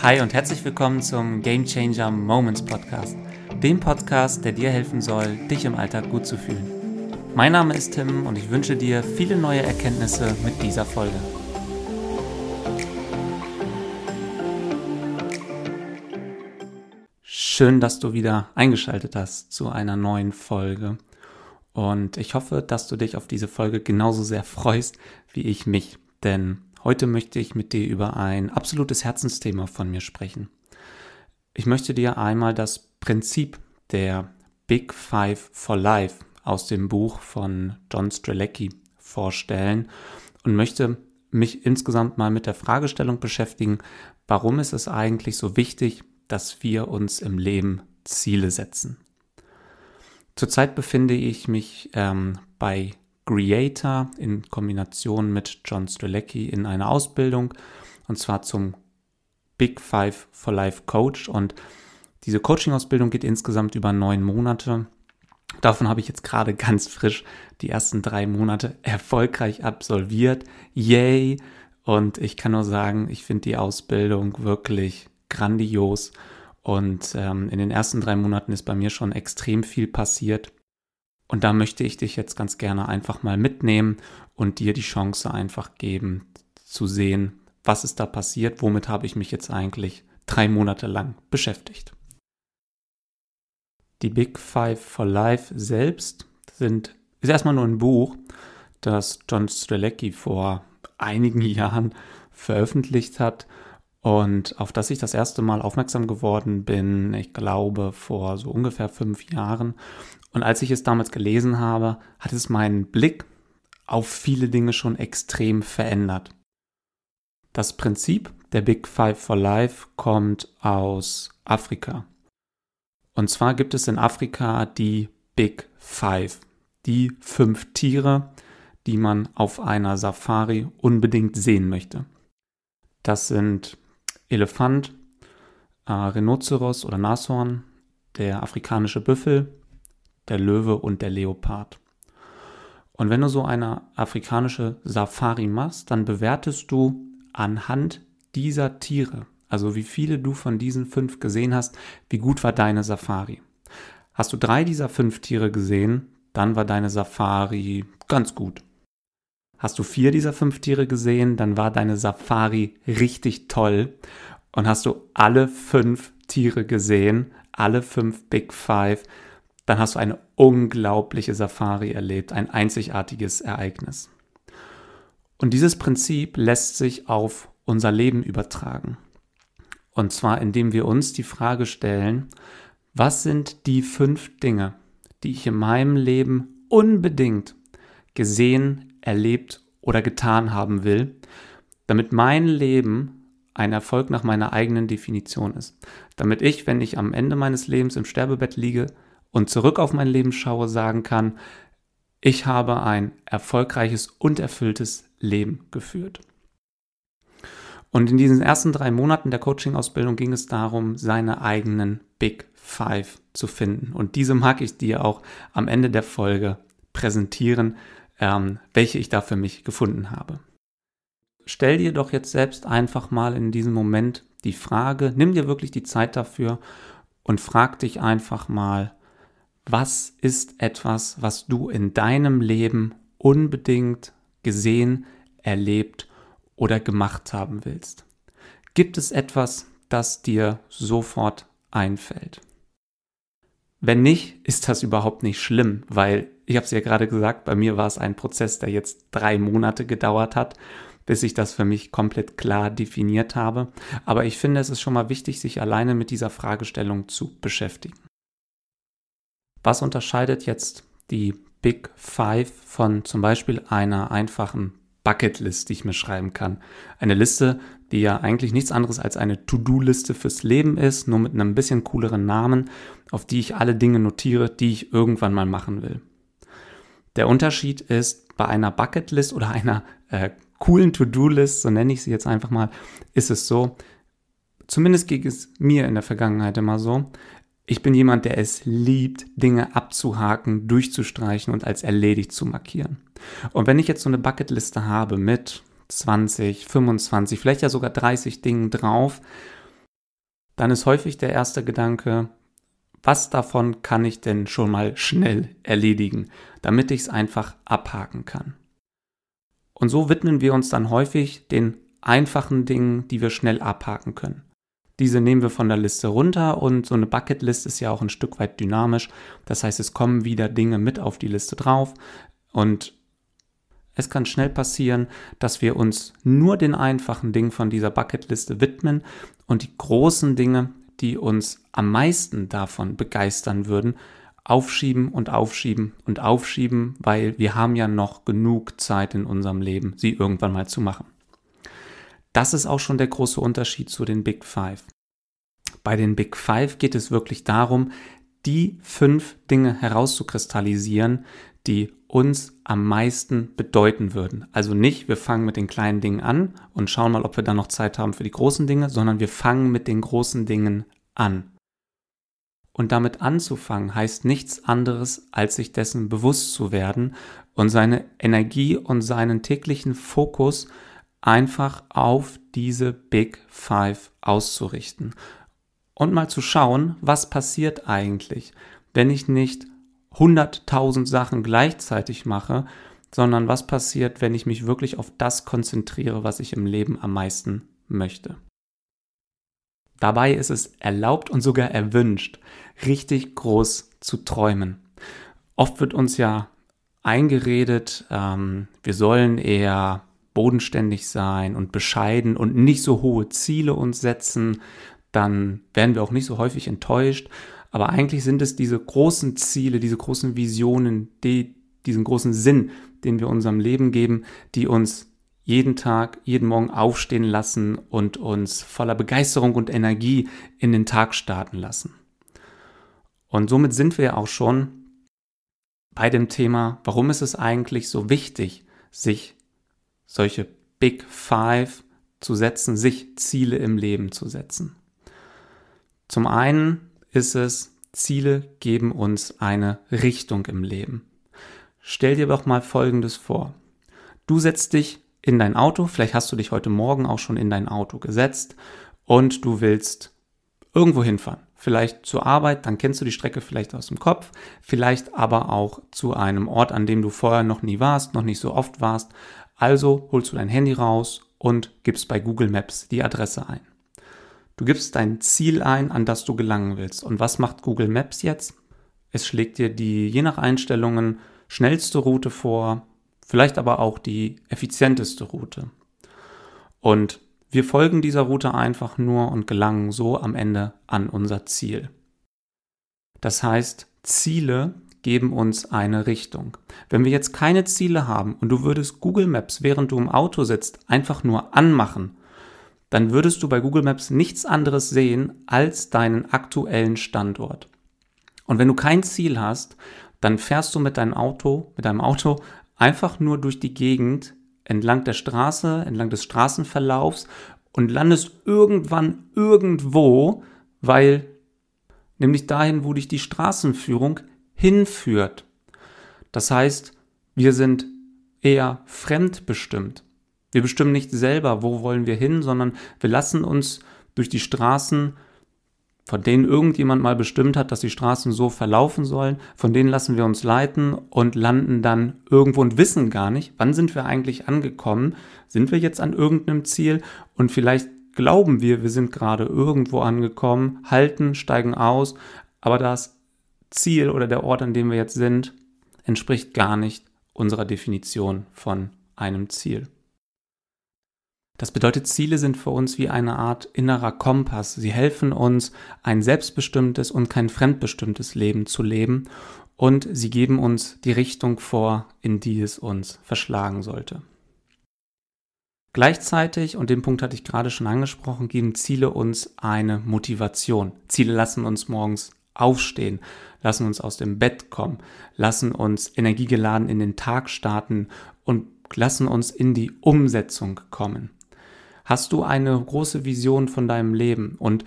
Hi und herzlich willkommen zum Game Changer Moments Podcast, dem Podcast, der dir helfen soll, dich im Alltag gut zu fühlen. Mein Name ist Tim und ich wünsche dir viele neue Erkenntnisse mit dieser Folge. Schön, dass du wieder eingeschaltet hast zu einer neuen Folge. Und ich hoffe, dass du dich auf diese Folge genauso sehr freust wie ich mich. Denn Heute möchte ich mit dir über ein absolutes Herzensthema von mir sprechen. Ich möchte dir einmal das Prinzip der Big Five for Life aus dem Buch von John Strelecki vorstellen und möchte mich insgesamt mal mit der Fragestellung beschäftigen, warum ist es eigentlich so wichtig, dass wir uns im Leben Ziele setzen. Zurzeit befinde ich mich ähm, bei Creator in Kombination mit John Strelecki in einer Ausbildung und zwar zum Big Five for Life Coach und diese Coaching-Ausbildung geht insgesamt über neun Monate. Davon habe ich jetzt gerade ganz frisch die ersten drei Monate erfolgreich absolviert. Yay! Und ich kann nur sagen, ich finde die Ausbildung wirklich grandios. Und ähm, in den ersten drei Monaten ist bei mir schon extrem viel passiert. Und da möchte ich dich jetzt ganz gerne einfach mal mitnehmen und dir die Chance einfach geben zu sehen, was ist da passiert, womit habe ich mich jetzt eigentlich drei Monate lang beschäftigt. Die Big Five for Life selbst sind, ist erstmal nur ein Buch, das John Strelecki vor einigen Jahren veröffentlicht hat und auf das ich das erste Mal aufmerksam geworden bin, ich glaube vor so ungefähr fünf Jahren. Und als ich es damals gelesen habe, hat es meinen Blick auf viele Dinge schon extrem verändert. Das Prinzip der Big Five for Life kommt aus Afrika. Und zwar gibt es in Afrika die Big Five, die fünf Tiere, die man auf einer Safari unbedingt sehen möchte. Das sind Elefant, äh, Rhinoceros oder Nashorn, der afrikanische Büffel, der Löwe und der Leopard. Und wenn du so eine afrikanische Safari machst, dann bewertest du anhand dieser Tiere, also wie viele du von diesen fünf gesehen hast, wie gut war deine Safari. Hast du drei dieser fünf Tiere gesehen, dann war deine Safari ganz gut. Hast du vier dieser fünf Tiere gesehen, dann war deine Safari richtig toll. Und hast du alle fünf Tiere gesehen, alle fünf Big Five, dann hast du eine unglaubliche Safari erlebt, ein einzigartiges Ereignis. Und dieses Prinzip lässt sich auf unser Leben übertragen. Und zwar indem wir uns die Frage stellen, was sind die fünf Dinge, die ich in meinem Leben unbedingt gesehen, erlebt oder getan haben will, damit mein Leben ein Erfolg nach meiner eigenen Definition ist. Damit ich, wenn ich am Ende meines Lebens im Sterbebett liege, und zurück auf mein Leben schaue, sagen kann, ich habe ein erfolgreiches und erfülltes Leben geführt. Und in diesen ersten drei Monaten der Coaching-Ausbildung ging es darum, seine eigenen Big Five zu finden. Und diese mag ich dir auch am Ende der Folge präsentieren, ähm, welche ich da für mich gefunden habe. Stell dir doch jetzt selbst einfach mal in diesem Moment die Frage, nimm dir wirklich die Zeit dafür und frag dich einfach mal, was ist etwas, was du in deinem Leben unbedingt gesehen, erlebt oder gemacht haben willst? Gibt es etwas, das dir sofort einfällt? Wenn nicht, ist das überhaupt nicht schlimm, weil ich habe es ja gerade gesagt, bei mir war es ein Prozess, der jetzt drei Monate gedauert hat, bis ich das für mich komplett klar definiert habe. Aber ich finde, es ist schon mal wichtig, sich alleine mit dieser Fragestellung zu beschäftigen. Was unterscheidet jetzt die Big Five von zum Beispiel einer einfachen Bucketlist, die ich mir schreiben kann? Eine Liste, die ja eigentlich nichts anderes als eine To-Do-Liste fürs Leben ist, nur mit einem bisschen cooleren Namen, auf die ich alle Dinge notiere, die ich irgendwann mal machen will. Der Unterschied ist, bei einer Bucketlist oder einer äh, coolen To-Do-List, so nenne ich sie jetzt einfach mal, ist es so, zumindest ging es mir in der Vergangenheit immer so, ich bin jemand, der es liebt, Dinge abzuhaken, durchzustreichen und als erledigt zu markieren. Und wenn ich jetzt so eine Bucketliste habe mit 20, 25, vielleicht ja sogar 30 Dingen drauf, dann ist häufig der erste Gedanke, was davon kann ich denn schon mal schnell erledigen, damit ich es einfach abhaken kann. Und so widmen wir uns dann häufig den einfachen Dingen, die wir schnell abhaken können. Diese nehmen wir von der Liste runter und so eine Bucketlist ist ja auch ein Stück weit dynamisch. Das heißt, es kommen wieder Dinge mit auf die Liste drauf und es kann schnell passieren, dass wir uns nur den einfachen Dingen von dieser Bucketliste widmen und die großen Dinge, die uns am meisten davon begeistern würden, aufschieben und aufschieben und aufschieben, weil wir haben ja noch genug Zeit in unserem Leben, sie irgendwann mal zu machen. Das ist auch schon der große Unterschied zu den Big Five. Bei den Big Five geht es wirklich darum, die fünf Dinge herauszukristallisieren, die uns am meisten bedeuten würden. Also nicht, wir fangen mit den kleinen Dingen an und schauen mal, ob wir dann noch Zeit haben für die großen Dinge, sondern wir fangen mit den großen Dingen an. Und damit anzufangen heißt nichts anderes, als sich dessen bewusst zu werden und seine Energie und seinen täglichen Fokus einfach auf diese Big Five auszurichten. Und mal zu schauen, was passiert eigentlich, wenn ich nicht 100.000 Sachen gleichzeitig mache, sondern was passiert, wenn ich mich wirklich auf das konzentriere, was ich im Leben am meisten möchte. Dabei ist es erlaubt und sogar erwünscht, richtig groß zu träumen. Oft wird uns ja eingeredet, ähm, wir sollen eher bodenständig sein und bescheiden und nicht so hohe Ziele uns setzen, dann werden wir auch nicht so häufig enttäuscht. Aber eigentlich sind es diese großen Ziele, diese großen Visionen, die, diesen großen Sinn, den wir unserem Leben geben, die uns jeden Tag, jeden Morgen aufstehen lassen und uns voller Begeisterung und Energie in den Tag starten lassen. Und somit sind wir auch schon bei dem Thema, warum ist es eigentlich so wichtig, sich solche Big Five zu setzen, sich Ziele im Leben zu setzen. Zum einen ist es, Ziele geben uns eine Richtung im Leben. Stell dir doch mal Folgendes vor. Du setzt dich in dein Auto, vielleicht hast du dich heute Morgen auch schon in dein Auto gesetzt und du willst irgendwo hinfahren. Vielleicht zur Arbeit, dann kennst du die Strecke vielleicht aus dem Kopf, vielleicht aber auch zu einem Ort, an dem du vorher noch nie warst, noch nicht so oft warst, also holst du dein Handy raus und gibst bei Google Maps die Adresse ein. Du gibst dein Ziel ein, an das du gelangen willst. Und was macht Google Maps jetzt? Es schlägt dir die je nach Einstellungen schnellste Route vor, vielleicht aber auch die effizienteste Route. Und wir folgen dieser Route einfach nur und gelangen so am Ende an unser Ziel. Das heißt, Ziele geben uns eine Richtung. Wenn wir jetzt keine Ziele haben und du würdest Google Maps, während du im Auto sitzt, einfach nur anmachen, dann würdest du bei Google Maps nichts anderes sehen als deinen aktuellen Standort. Und wenn du kein Ziel hast, dann fährst du mit deinem Auto, mit deinem Auto einfach nur durch die Gegend entlang der Straße, entlang des Straßenverlaufs und landest irgendwann irgendwo, weil nämlich dahin, wo dich die Straßenführung hinführt. Das heißt, wir sind eher fremdbestimmt. Wir bestimmen nicht selber, wo wollen wir hin, sondern wir lassen uns durch die Straßen, von denen irgendjemand mal bestimmt hat, dass die Straßen so verlaufen sollen, von denen lassen wir uns leiten und landen dann irgendwo und wissen gar nicht, wann sind wir eigentlich angekommen, sind wir jetzt an irgendeinem Ziel und vielleicht glauben wir, wir sind gerade irgendwo angekommen, halten, steigen aus, aber das Ziel oder der Ort, an dem wir jetzt sind, entspricht gar nicht unserer Definition von einem Ziel. Das bedeutet, Ziele sind für uns wie eine Art innerer Kompass. Sie helfen uns, ein selbstbestimmtes und kein fremdbestimmtes Leben zu leben und sie geben uns die Richtung vor, in die es uns verschlagen sollte. Gleichzeitig, und den Punkt hatte ich gerade schon angesprochen, geben Ziele uns eine Motivation. Ziele lassen uns morgens aufstehen, lassen uns aus dem Bett kommen, lassen uns energiegeladen in den Tag starten und lassen uns in die Umsetzung kommen. Hast du eine große Vision von deinem Leben? Und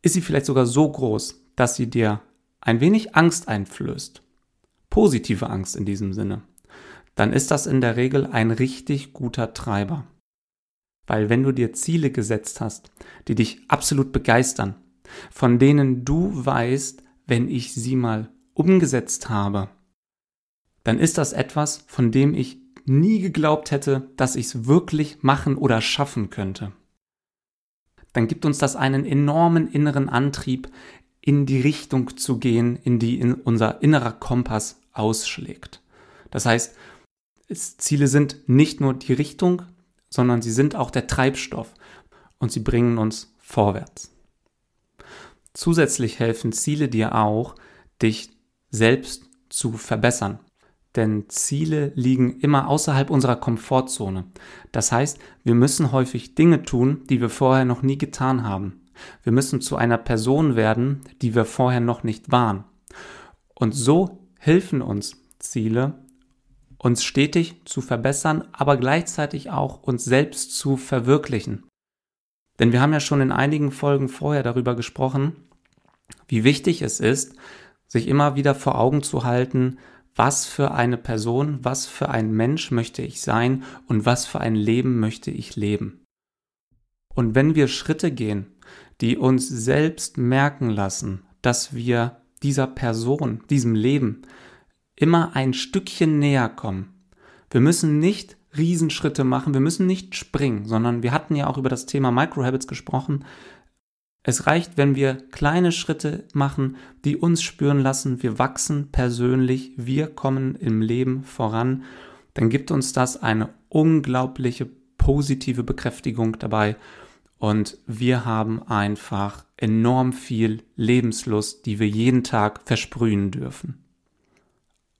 ist sie vielleicht sogar so groß, dass sie dir ein wenig Angst einflößt, positive Angst in diesem Sinne, dann ist das in der Regel ein richtig guter Treiber. Weil wenn du dir Ziele gesetzt hast, die dich absolut begeistern, von denen du weißt, wenn ich sie mal umgesetzt habe, dann ist das etwas, von dem ich nie geglaubt hätte, dass ich es wirklich machen oder schaffen könnte. Dann gibt uns das einen enormen inneren Antrieb, in die Richtung zu gehen, in die in unser innerer Kompass ausschlägt. Das heißt, Ziele sind nicht nur die Richtung, sondern sie sind auch der Treibstoff und sie bringen uns vorwärts. Zusätzlich helfen Ziele dir auch, dich selbst zu verbessern. Denn Ziele liegen immer außerhalb unserer Komfortzone. Das heißt, wir müssen häufig Dinge tun, die wir vorher noch nie getan haben. Wir müssen zu einer Person werden, die wir vorher noch nicht waren. Und so helfen uns Ziele, uns stetig zu verbessern, aber gleichzeitig auch uns selbst zu verwirklichen. Denn wir haben ja schon in einigen Folgen vorher darüber gesprochen, wie wichtig es ist, sich immer wieder vor Augen zu halten, was für eine Person, was für ein Mensch möchte ich sein und was für ein Leben möchte ich leben. Und wenn wir Schritte gehen, die uns selbst merken lassen, dass wir dieser Person, diesem Leben immer ein Stückchen näher kommen. Wir müssen nicht Riesenschritte machen, wir müssen nicht springen, sondern wir hatten ja auch über das Thema Microhabits gesprochen. Es reicht, wenn wir kleine Schritte machen, die uns spüren lassen, wir wachsen persönlich, wir kommen im Leben voran, dann gibt uns das eine unglaubliche positive Bekräftigung dabei und wir haben einfach enorm viel Lebenslust, die wir jeden Tag versprühen dürfen.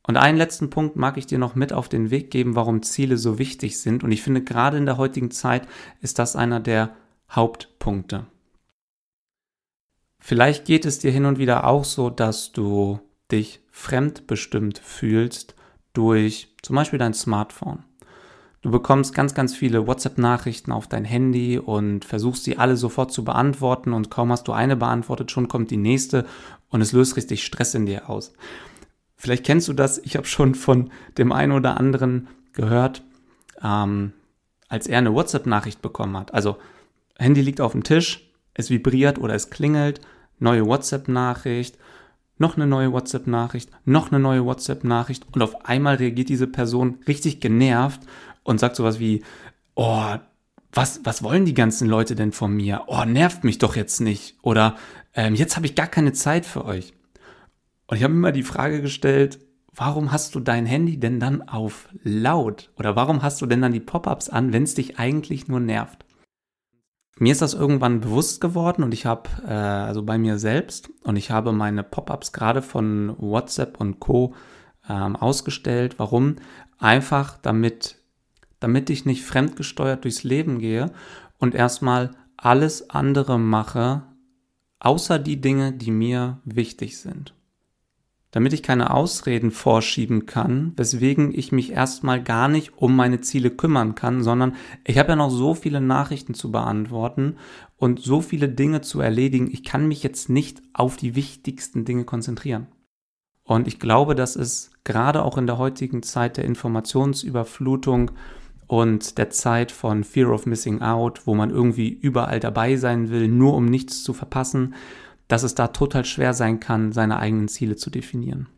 Und einen letzten Punkt mag ich dir noch mit auf den Weg geben, warum Ziele so wichtig sind. Und ich finde, gerade in der heutigen Zeit ist das einer der Hauptpunkte. Vielleicht geht es dir hin und wieder auch so, dass du dich fremdbestimmt fühlst durch zum Beispiel dein Smartphone. Du bekommst ganz, ganz viele WhatsApp-Nachrichten auf dein Handy und versuchst sie alle sofort zu beantworten und kaum hast du eine beantwortet, schon kommt die nächste und es löst richtig Stress in dir aus. Vielleicht kennst du das, ich habe schon von dem einen oder anderen gehört, ähm, als er eine WhatsApp-Nachricht bekommen hat. Also Handy liegt auf dem Tisch, es vibriert oder es klingelt, neue WhatsApp-Nachricht, noch eine neue WhatsApp-Nachricht, noch eine neue WhatsApp-Nachricht und auf einmal reagiert diese Person richtig genervt und sagt sowas wie, oh, was, was wollen die ganzen Leute denn von mir? Oh, nervt mich doch jetzt nicht. Oder ähm, jetzt habe ich gar keine Zeit für euch. Und ich habe mir immer die Frage gestellt, warum hast du dein Handy denn dann auf laut? Oder warum hast du denn dann die Pop-ups an, wenn es dich eigentlich nur nervt? Mir ist das irgendwann bewusst geworden und ich habe, äh, also bei mir selbst, und ich habe meine Pop-ups gerade von WhatsApp und Co. Ähm, ausgestellt. Warum? Einfach damit, damit ich nicht fremdgesteuert durchs Leben gehe und erstmal alles andere mache, außer die Dinge, die mir wichtig sind damit ich keine Ausreden vorschieben kann, weswegen ich mich erstmal gar nicht um meine Ziele kümmern kann, sondern ich habe ja noch so viele Nachrichten zu beantworten und so viele Dinge zu erledigen, ich kann mich jetzt nicht auf die wichtigsten Dinge konzentrieren. Und ich glaube, dass es gerade auch in der heutigen Zeit der Informationsüberflutung und der Zeit von Fear of Missing Out, wo man irgendwie überall dabei sein will, nur um nichts zu verpassen, dass es da total schwer sein kann, seine eigenen Ziele zu definieren.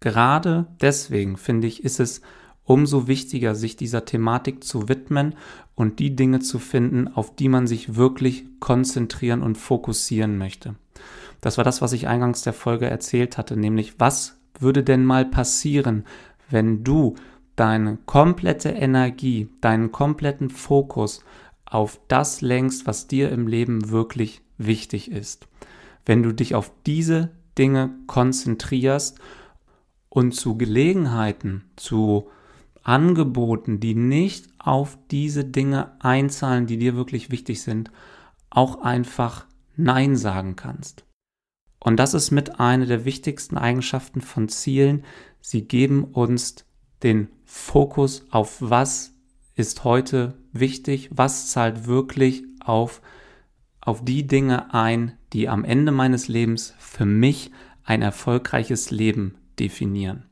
Gerade deswegen finde ich, ist es umso wichtiger, sich dieser Thematik zu widmen und die Dinge zu finden, auf die man sich wirklich konzentrieren und fokussieren möchte. Das war das, was ich eingangs der Folge erzählt hatte, nämlich was würde denn mal passieren, wenn du deine komplette Energie, deinen kompletten Fokus auf das lenkst, was dir im Leben wirklich wichtig ist wenn du dich auf diese Dinge konzentrierst und zu Gelegenheiten, zu Angeboten, die nicht auf diese Dinge einzahlen, die dir wirklich wichtig sind, auch einfach Nein sagen kannst. Und das ist mit einer der wichtigsten Eigenschaften von Zielen. Sie geben uns den Fokus auf was ist heute wichtig, was zahlt wirklich auf auf die Dinge ein, die am Ende meines Lebens für mich ein erfolgreiches Leben definieren.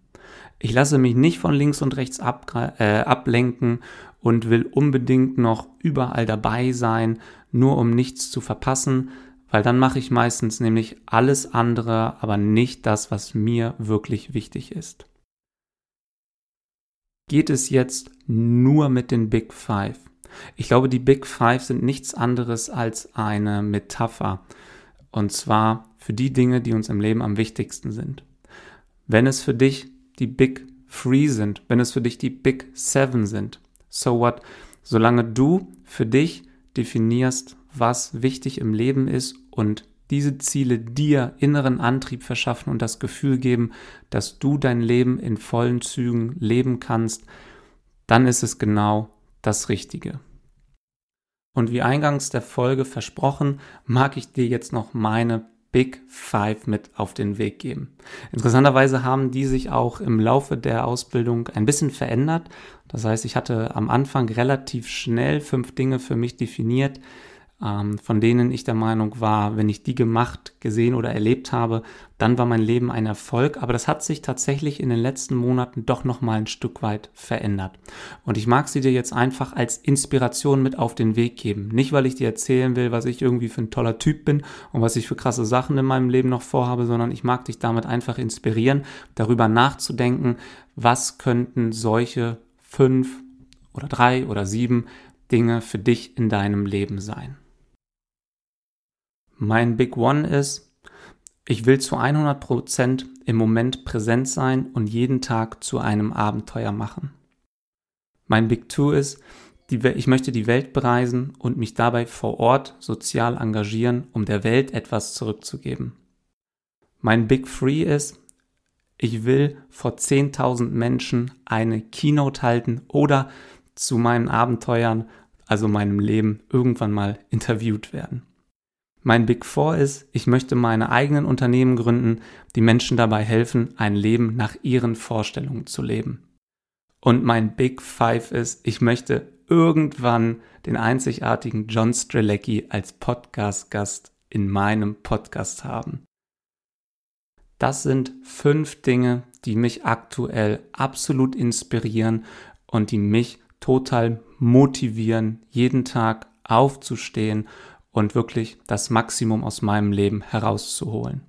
Ich lasse mich nicht von links und rechts ab, äh, ablenken und will unbedingt noch überall dabei sein, nur um nichts zu verpassen, weil dann mache ich meistens nämlich alles andere, aber nicht das, was mir wirklich wichtig ist. Geht es jetzt nur mit den Big Five? Ich glaube, die Big Five sind nichts anderes als eine Metapher. Und zwar für die Dinge, die uns im Leben am wichtigsten sind. Wenn es für dich die Big Three sind, wenn es für dich die Big Seven sind, so what? Solange du für dich definierst, was wichtig im Leben ist und diese Ziele dir inneren Antrieb verschaffen und das Gefühl geben, dass du dein Leben in vollen Zügen leben kannst, dann ist es genau das Richtige. Und wie eingangs der Folge versprochen, mag ich dir jetzt noch meine Big Five mit auf den Weg geben. Interessanterweise haben die sich auch im Laufe der Ausbildung ein bisschen verändert. Das heißt, ich hatte am Anfang relativ schnell fünf Dinge für mich definiert, ähm, von denen ich der Meinung war, wenn ich die gemacht, gesehen oder erlebt habe, dann war mein Leben ein Erfolg. Aber das hat sich tatsächlich in den letzten Monaten doch noch mal ein Stück weit verändert. Und ich mag sie dir jetzt einfach als Inspiration mit auf den Weg geben. Nicht, weil ich dir erzählen will, was ich irgendwie für ein toller Typ bin und was ich für krasse Sachen in meinem Leben noch vorhabe, sondern ich mag dich damit einfach inspirieren, darüber nachzudenken, was könnten solche fünf oder drei oder sieben Dinge für dich in deinem Leben sein. Mein Big One ist, ich will zu 100% im Moment präsent sein und jeden Tag zu einem Abenteuer machen. Mein Big Two ist, ich möchte die Welt bereisen und mich dabei vor Ort sozial engagieren, um der Welt etwas zurückzugeben. Mein Big Three ist, ich will vor 10.000 Menschen eine Keynote halten oder zu meinen Abenteuern, also meinem Leben, irgendwann mal interviewt werden. Mein Big Four ist, ich möchte meine eigenen Unternehmen gründen, die Menschen dabei helfen, ein Leben nach ihren Vorstellungen zu leben. Und mein Big Five ist, ich möchte irgendwann den einzigartigen John Strelecki als Podcast-Gast in meinem Podcast haben. Das sind fünf Dinge, die mich aktuell absolut inspirieren und die mich total motivieren, jeden Tag aufzustehen und wirklich das Maximum aus meinem Leben herauszuholen.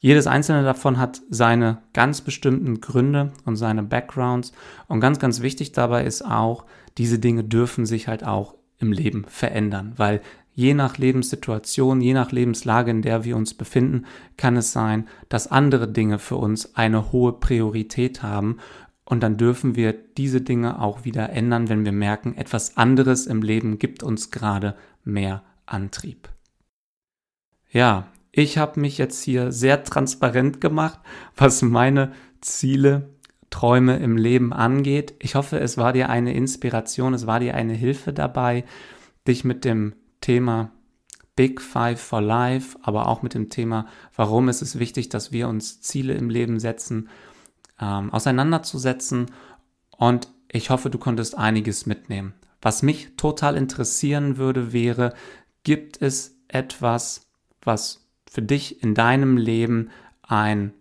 Jedes einzelne davon hat seine ganz bestimmten Gründe und seine Backgrounds. Und ganz, ganz wichtig dabei ist auch, diese Dinge dürfen sich halt auch im Leben verändern, weil je nach Lebenssituation, je nach Lebenslage, in der wir uns befinden, kann es sein, dass andere Dinge für uns eine hohe Priorität haben. Und dann dürfen wir diese Dinge auch wieder ändern, wenn wir merken, etwas anderes im Leben gibt uns gerade mehr Antrieb. Ja, ich habe mich jetzt hier sehr transparent gemacht, was meine Ziele, Träume im Leben angeht. Ich hoffe, es war dir eine Inspiration, es war dir eine Hilfe dabei, dich mit dem Thema Big Five for Life, aber auch mit dem Thema, warum ist es wichtig, dass wir uns Ziele im Leben setzen, ähm, auseinanderzusetzen. Und ich hoffe, du konntest einiges mitnehmen. Was mich total interessieren würde, wäre, gibt es etwas, was für dich in deinem Leben ein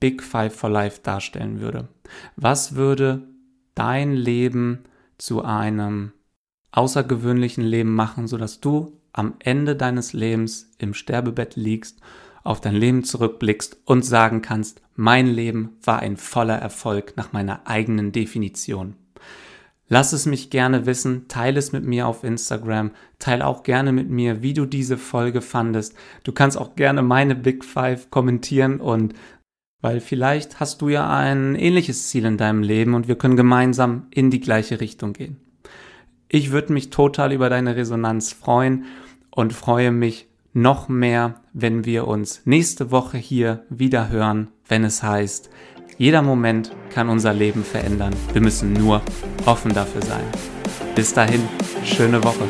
Big Five for Life darstellen würde? Was würde dein Leben zu einem außergewöhnlichen Leben machen, sodass du am Ende deines Lebens im Sterbebett liegst, auf dein Leben zurückblickst und sagen kannst, mein Leben war ein voller Erfolg nach meiner eigenen Definition. Lass es mich gerne wissen, teile es mit mir auf Instagram, teile auch gerne mit mir, wie du diese Folge fandest. Du kannst auch gerne meine Big Five kommentieren und weil vielleicht hast du ja ein ähnliches Ziel in deinem Leben und wir können gemeinsam in die gleiche Richtung gehen. Ich würde mich total über deine Resonanz freuen und freue mich noch mehr, wenn wir uns nächste Woche hier wieder hören, wenn es heißt, jeder Moment kann unser Leben verändern. Wir müssen nur offen dafür sein. Bis dahin, schöne Woche.